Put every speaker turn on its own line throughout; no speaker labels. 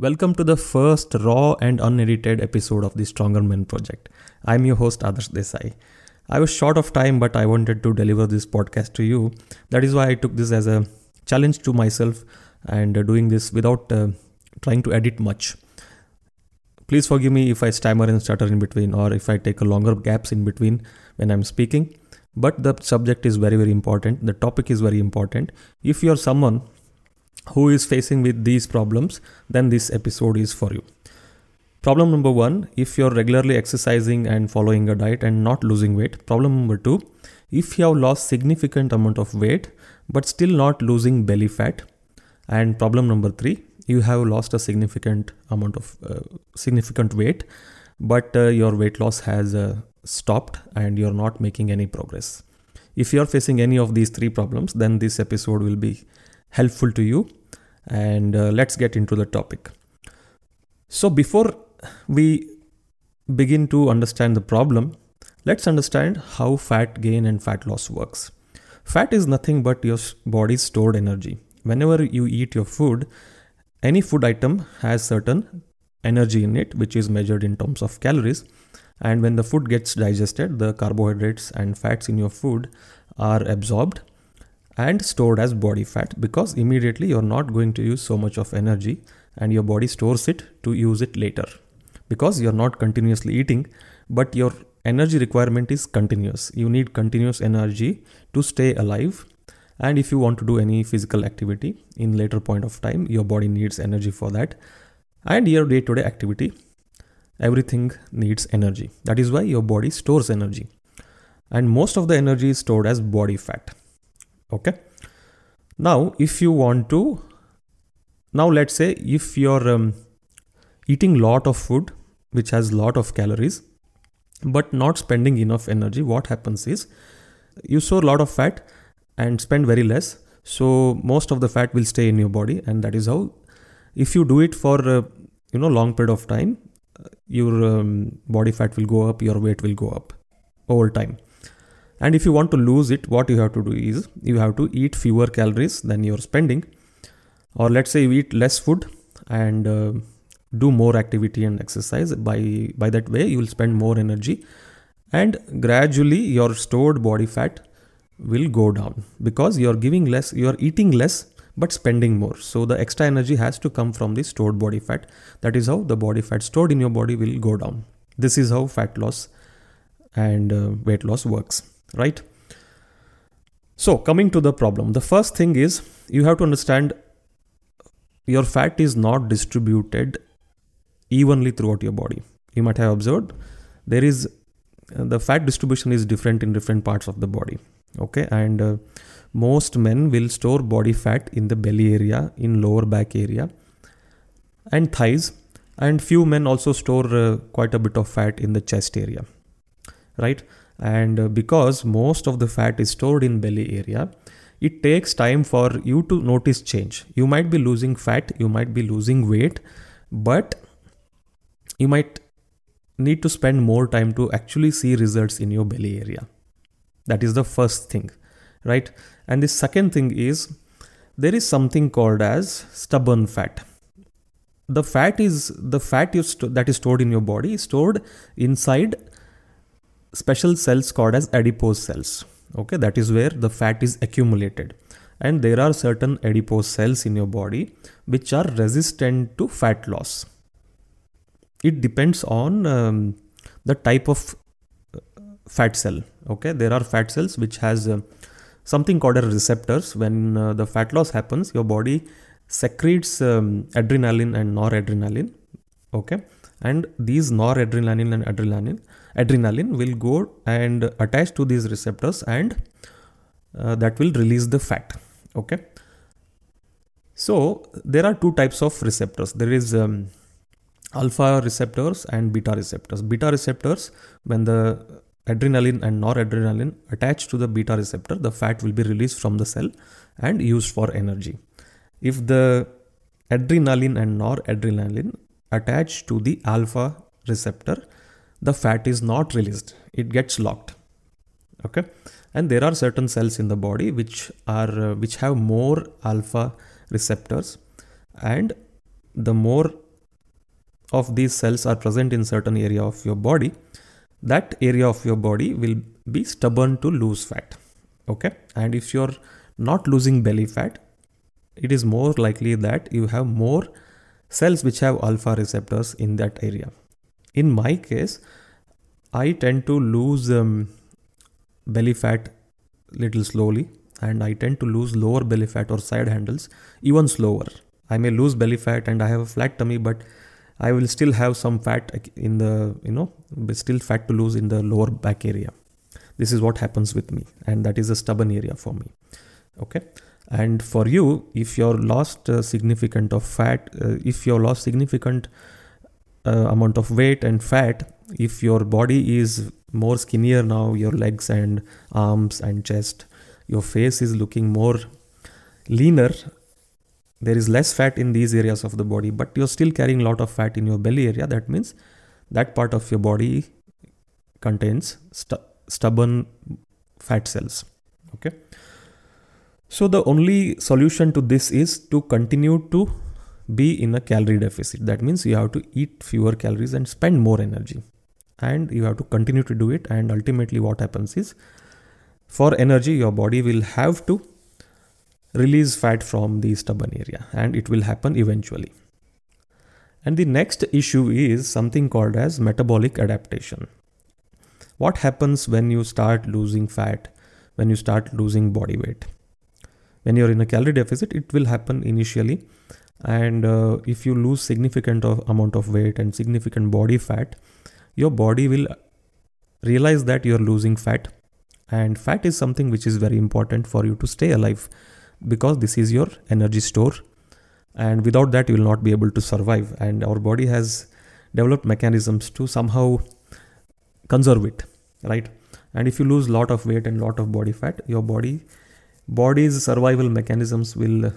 Welcome to the first raw and unedited episode of the Stronger Men Project. I'm your host Adarsh Desai. I was short of time, but I wanted to deliver this podcast to you. That is why I took this as a challenge to myself and uh, doing this without uh, trying to edit much. Please forgive me if I stammer and stutter in between or if I take a longer gaps in between when I'm speaking. But the subject is very, very important. The topic is very important. If you're someone who is facing with these problems, then this episode is for you. Problem number one if you're regularly exercising and following a diet and not losing weight. Problem number two if you have lost significant amount of weight but still not losing belly fat. And problem number three you have lost a significant amount of uh, significant weight but uh, your weight loss has uh, stopped and you're not making any progress. If you're facing any of these three problems, then this episode will be helpful to you. And uh, let's get into the topic. So, before we begin to understand the problem, let's understand how fat gain and fat loss works. Fat is nothing but your body's stored energy. Whenever you eat your food, any food item has certain energy in it, which is measured in terms of calories. And when the food gets digested, the carbohydrates and fats in your food are absorbed and stored as body fat because immediately you're not going to use so much of energy and your body stores it to use it later because you're not continuously eating but your energy requirement is continuous. You need continuous energy to stay alive. And if you want to do any physical activity in later point of time your body needs energy for that. And your day to day activity everything needs energy. That is why your body stores energy. And most of the energy is stored as body fat okay. Now if you want to now let's say if you're um, eating lot of food which has lot of calories but not spending enough energy what happens is you store a lot of fat and spend very less. So most of the fat will stay in your body and that is how if you do it for uh, you know long period of time your um, body fat will go up your weight will go up over time and if you want to lose it, what you have to do is you have to eat fewer calories than you're spending. Or let's say you eat less food and uh, do more activity and exercise. By, by that way, you will spend more energy and gradually your stored body fat will go down because you're giving less, you're eating less but spending more. So the extra energy has to come from the stored body fat. That is how the body fat stored in your body will go down. This is how fat loss and uh, weight loss works right? So, coming to the problem, the first thing is you have to understand your fat is not distributed evenly throughout your body. You might have observed there is the fat distribution is different in different parts of the body. Okay, and uh, most men will store body fat in the belly area, in lower back area, and thighs, and few men also store uh, quite a bit of fat in the chest area, right? And uh, because most of the fat is stored in belly area it takes time for you to notice change. You might be losing fat you might be losing weight but you might need to spend more time to actually see results in your belly area. That is the first thing right? And the second thing is there is something called as stubborn fat. The fat is the fat st- that is stored in your body is stored inside special cells called as adipose cells. Okay, that is where the fat is accumulated. And there are certain adipose cells in your body which are resistant to fat loss. It depends on um, the type of uh, fat cell. Okay, there are fat cells which has uh, something called as receptors. When uh, the fat loss happens, your body secretes um, adrenaline and noradrenaline. Okay, and these noradrenaline and adrenaline adrenaline will go and attach to these receptors and uh, that will release the fat. Okay? So there are two types of receptors. There is um, alpha receptors and beta receptors. Beta receptors when the adrenaline and noradrenaline attach to the beta receptor the fat will be released from the cell and used for energy. If the adrenaline and noradrenaline attach to the alpha receptor the fat is not released. It gets locked. Okay? And there are certain cells in the body which are uh, which have more alpha receptors. And the more of these cells are present in certain area of your body that area of your body will be stubborn to lose fat. Okay? And if you're not losing belly fat it is more likely that you have more cells which have alpha receptors in that area in my case i tend to lose um, belly fat little slowly and i tend to lose lower belly fat or side handles even slower i may lose belly fat and i have a flat tummy but I will still have some fat in the, you know, still fat to lose in the lower back area. This is what happens with me, and that is a stubborn area for me. Okay. And for you, if you're lost uh, significant of fat, uh, if you're lost significant uh, amount of weight and fat, if your body is more skinnier now, your legs and arms and chest, your face is looking more leaner there is less fat in these areas of the body but you're still carrying a lot of fat in your belly area that means that part of your body contains stu- stubborn fat cells okay so the only solution to this is to continue to be in a calorie deficit that means you have to eat fewer calories and spend more energy and you have to continue to do it and ultimately what happens is for energy your body will have to release fat from the stubborn area and it will happen eventually. And the next issue is something called as metabolic adaptation. What happens when you start losing fat, when you start losing body weight? When you're in a calorie deficit, it will happen initially. And uh, if you lose significant of, amount of weight and significant body fat, your body will realize that you're losing fat. And fat is something which is very important for you to stay alive because this is your energy store and without that you will not be able to survive and our body has developed mechanisms to somehow conserve it right and if you lose lot of weight and lot of body fat your body body's survival mechanisms will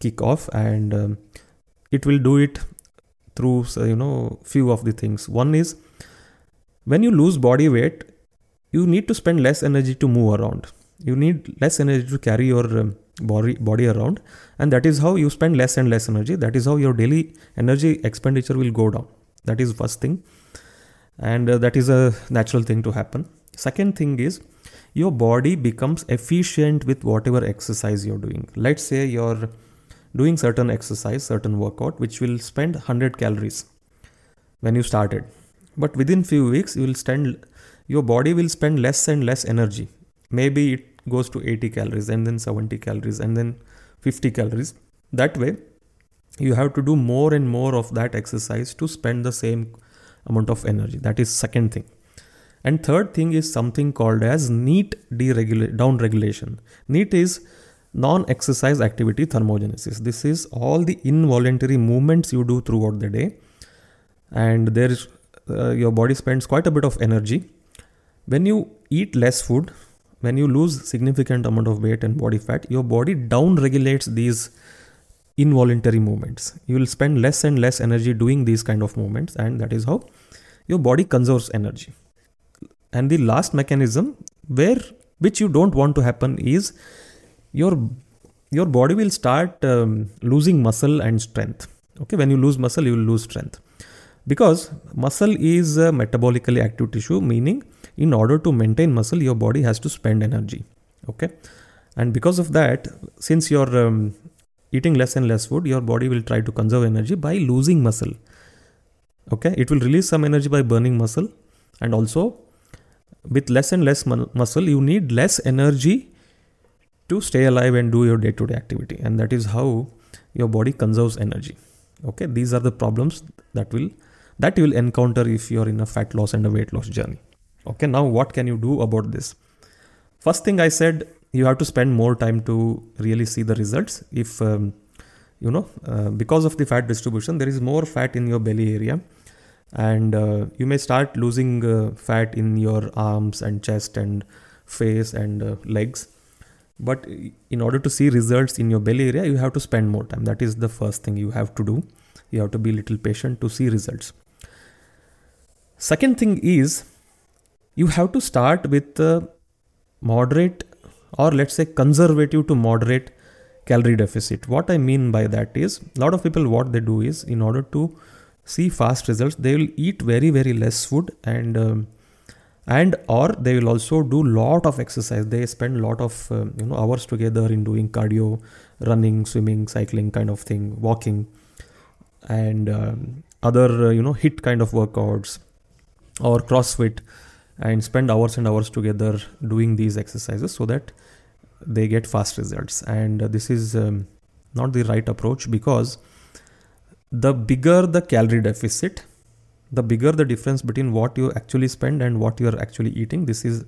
kick off and um, it will do it through you know few of the things. One is when you lose body weight you need to spend less energy to move around. You need less energy to carry your um, body body around and that is how you spend less and less energy. That is how your daily energy expenditure will go down. That is first thing. And uh, that is a natural thing to happen. Second thing is your body becomes efficient with whatever exercise you're doing let's say you're doing certain exercise certain workout which will spend 100 calories when you started but within few weeks you will spend your body will spend less and less energy maybe it goes to 80 calories and then 70 calories and then 50 calories. That way, you have to do more and more of that exercise to spend the same amount of energy. That is second thing. And third thing is something called as NEAT deregula- down regulation. NEAT is non-exercise activity thermogenesis. This is all the involuntary movements you do throughout the day, and there is uh, your body spends quite a bit of energy. When you eat less food, when you lose significant amount of weight and body fat your body down regulates these involuntary movements you will spend less and less energy doing these kind of movements and that is how your body conserves energy and the last mechanism where which you don't want to happen is your your body will start um, losing muscle and strength. Okay when you lose muscle you will lose strength. Because muscle is a metabolically active tissue meaning in order to maintain muscle your body has to spend energy. Okay? And because of that since you're um, eating less and less food your body will try to conserve energy by losing muscle. Okay? It will release some energy by burning muscle and also with less and less muscle you need less energy to stay alive and do your day to day activity. And that is how your body conserves energy. Okay? These are the problems that will that you will encounter if you are in a fat loss and a weight loss journey. Okay, now what can you do about this? First thing I said, you have to spend more time to really see the results. If um, you know, uh, because of the fat distribution, there is more fat in your belly area, and uh, you may start losing uh, fat in your arms and chest and face and uh, legs. But in order to see results in your belly area, you have to spend more time. That is the first thing you have to do. You have to be little patient to see results. Second thing is you have to start with a moderate or let's say conservative to moderate calorie deficit. What I mean by that is a lot of people what they do is in order to see fast results they will eat very very less food and um, and or they will also do lot of exercise. They spend lot of um, you know hours together in doing cardio running swimming cycling kind of thing walking and um, other uh, you know HIIT kind of workouts or crossfit and spend hours and hours together doing these exercises so that they get fast results. And uh, this is um, not the right approach because the bigger the calorie deficit the bigger the difference between what you actually spend and what you are actually eating this is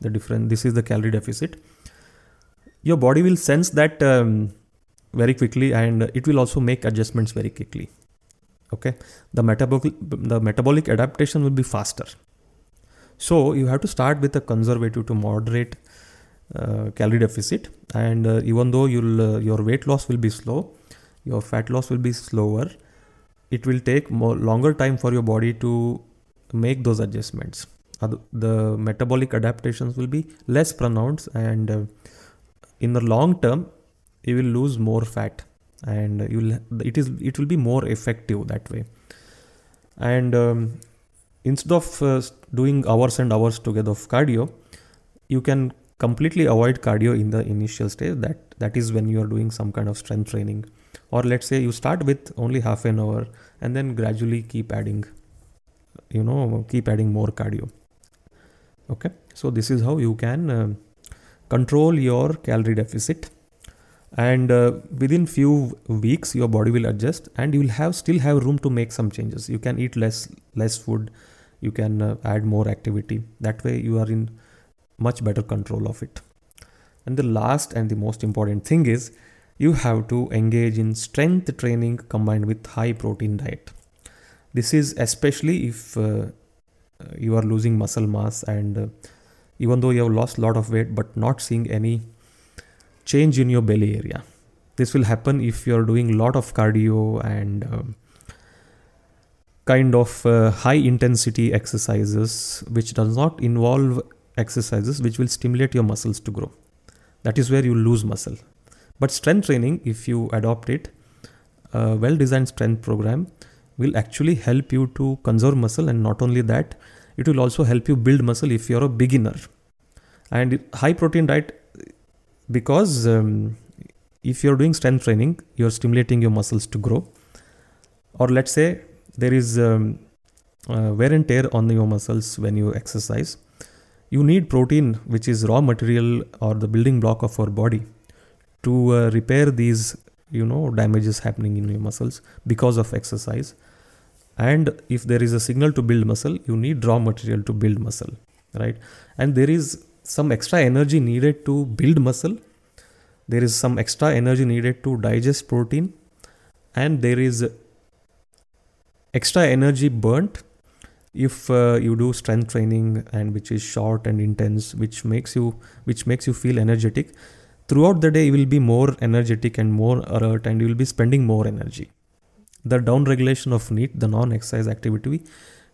the difference this is the calorie deficit. Your body will sense that um, very quickly and it will also make adjustments very quickly. Okay? The metabolic the metabolic adaptation will be faster. So you have to start with a conservative to moderate uh, calorie deficit and uh, even though uh, your weight loss will be slow your fat loss will be slower. It will take more longer time for your body to make those adjustments. The metabolic adaptations will be less pronounced and uh, in the long term you will lose more fat and you'll it is it will be more effective that way. And um, instead of uh, doing hours and hours together of cardio you can completely avoid cardio in the initial stage. That that is when you are doing some kind of strength training or let's say you start with only half an hour and then gradually keep adding you know keep adding more cardio. Okay? So this is how you can uh, control your calorie deficit. And uh, within few weeks your body will adjust and you will have still have room to make some changes. You can eat less less food. You can uh, add more activity. That way you are in much better control of it. And the last and the most important thing is you have to engage in strength training combined with high protein diet this is especially if uh, you are losing muscle mass and uh, even though you have lost a lot of weight but not seeing any change in your belly area. This will happen if you are doing a lot of cardio and um, kind of uh, high intensity exercises which does not involve exercises which will stimulate your muscles to grow. That is where you lose muscle. But strength training, if you adopt it, a well designed strength program will actually help you to conserve muscle. And not only that it will also help you build muscle if you're a beginner. And high protein diet because um, if you're doing strength training you're stimulating your muscles to grow. Or let's say there is um, uh, wear and tear on your muscles when you exercise. You need protein which is raw material or the building block of our body to uh, repair these you know damages happening in your muscles because of exercise. And if there is a signal to build muscle you need raw material to build muscle right? And there is some extra energy needed to build muscle. There is some extra energy needed to digest protein. And there is extra energy burnt if uh, you do strength training and which is short and intense which makes you which makes you feel energetic throughout the day you will be more energetic and more alert and you will be spending more energy. The down regulation of NEAT the non exercise activity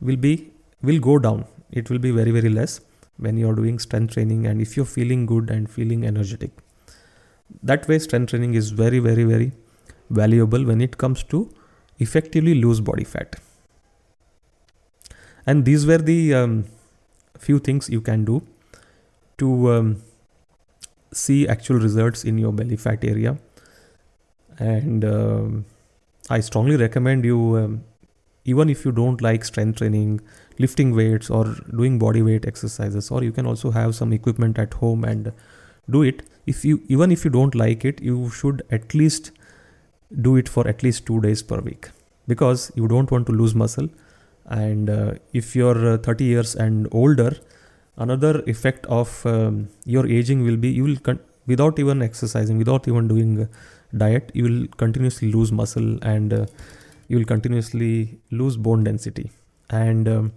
will be will go down. It will be very very less when you're doing strength training and if you're feeling good and feeling energetic. That way strength training is very very very valuable when it comes to effectively lose body fat. And these were the um, few things you can do to um, see actual results in your belly fat area. And um, i strongly recommend you um, even if you don't like strength training lifting weights or doing body weight exercises or you can also have some equipment at home and do it. If you even if you don't like it you should at least do it for at least 2 days per week. Because you don't want to lose muscle. And uh, if you're uh, 30 years and older another effect of um, your aging will be you will con- without even exercising without even doing diet you will continuously lose muscle and uh, you will continuously lose bone density. And um,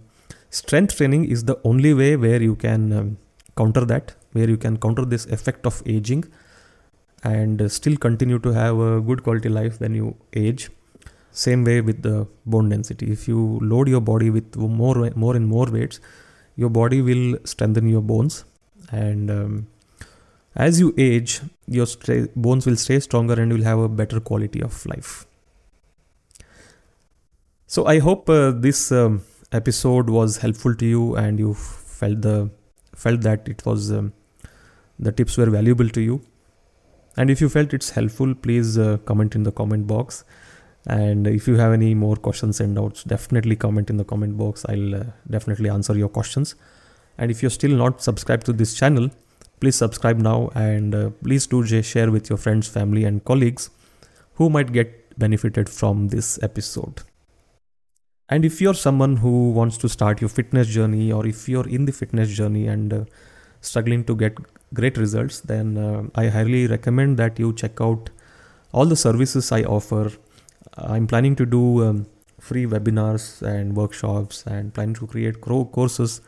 strength training is the only way where you can um, counter that where you can counter this effect of aging and uh, still continue to have a good quality life when you age. Same way with the bone density. If you load your body with more more and more weights your body will strengthen your bones and um, as you age your bones will stay stronger and you will have a better quality of life So I hope uh, this um, episode was helpful to you and you felt the felt that it was um, the tips were valuable to you. And if you felt it's helpful, please uh, comment in the comment box. And if you have any more questions and doubts, definitely comment in the comment box. I'll uh, definitely answer your questions. And if you're still not subscribed to this channel, please subscribe now and uh, please do share with your friends, family, and colleagues who might get benefited from this episode. And if you're someone who wants to start your fitness journey, or if you're in the fitness journey and uh, struggling to get great results, then uh, I highly recommend that you check out all the services I offer. I'm planning to do um, free webinars and workshops and planning to create courses.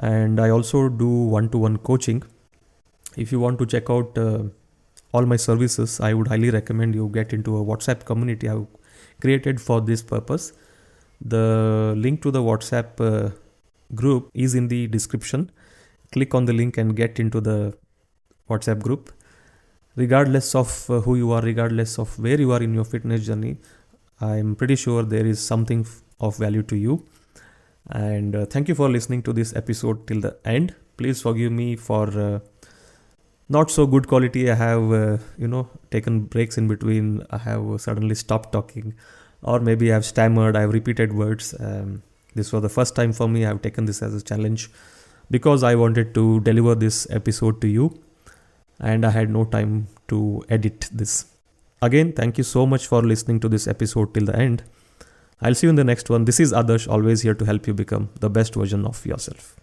And I also do one to one coaching. If you want to check out uh, all my services, I would highly recommend you get into a WhatsApp community I've created for this purpose the link to the WhatsApp uh, group is in the description. Click on the link and get into the WhatsApp group. Regardless of uh, who you are, regardless of where you are in your fitness journey, I'm pretty sure there is something of value to you. And uh, thank you for listening to this episode till the end. Please forgive me for uh, not so good quality. I have, uh, you know, taken breaks in between. I have suddenly stopped talking or maybe I've stammered, I've repeated words. Um, this was the first time for me. I've taken this as a challenge because I wanted to deliver this episode to you and I had no time to edit this. Again, thank you so much for listening to this episode till the end. I'll see you in the next one. This is Adarsh, always here to help you become the best version of yourself.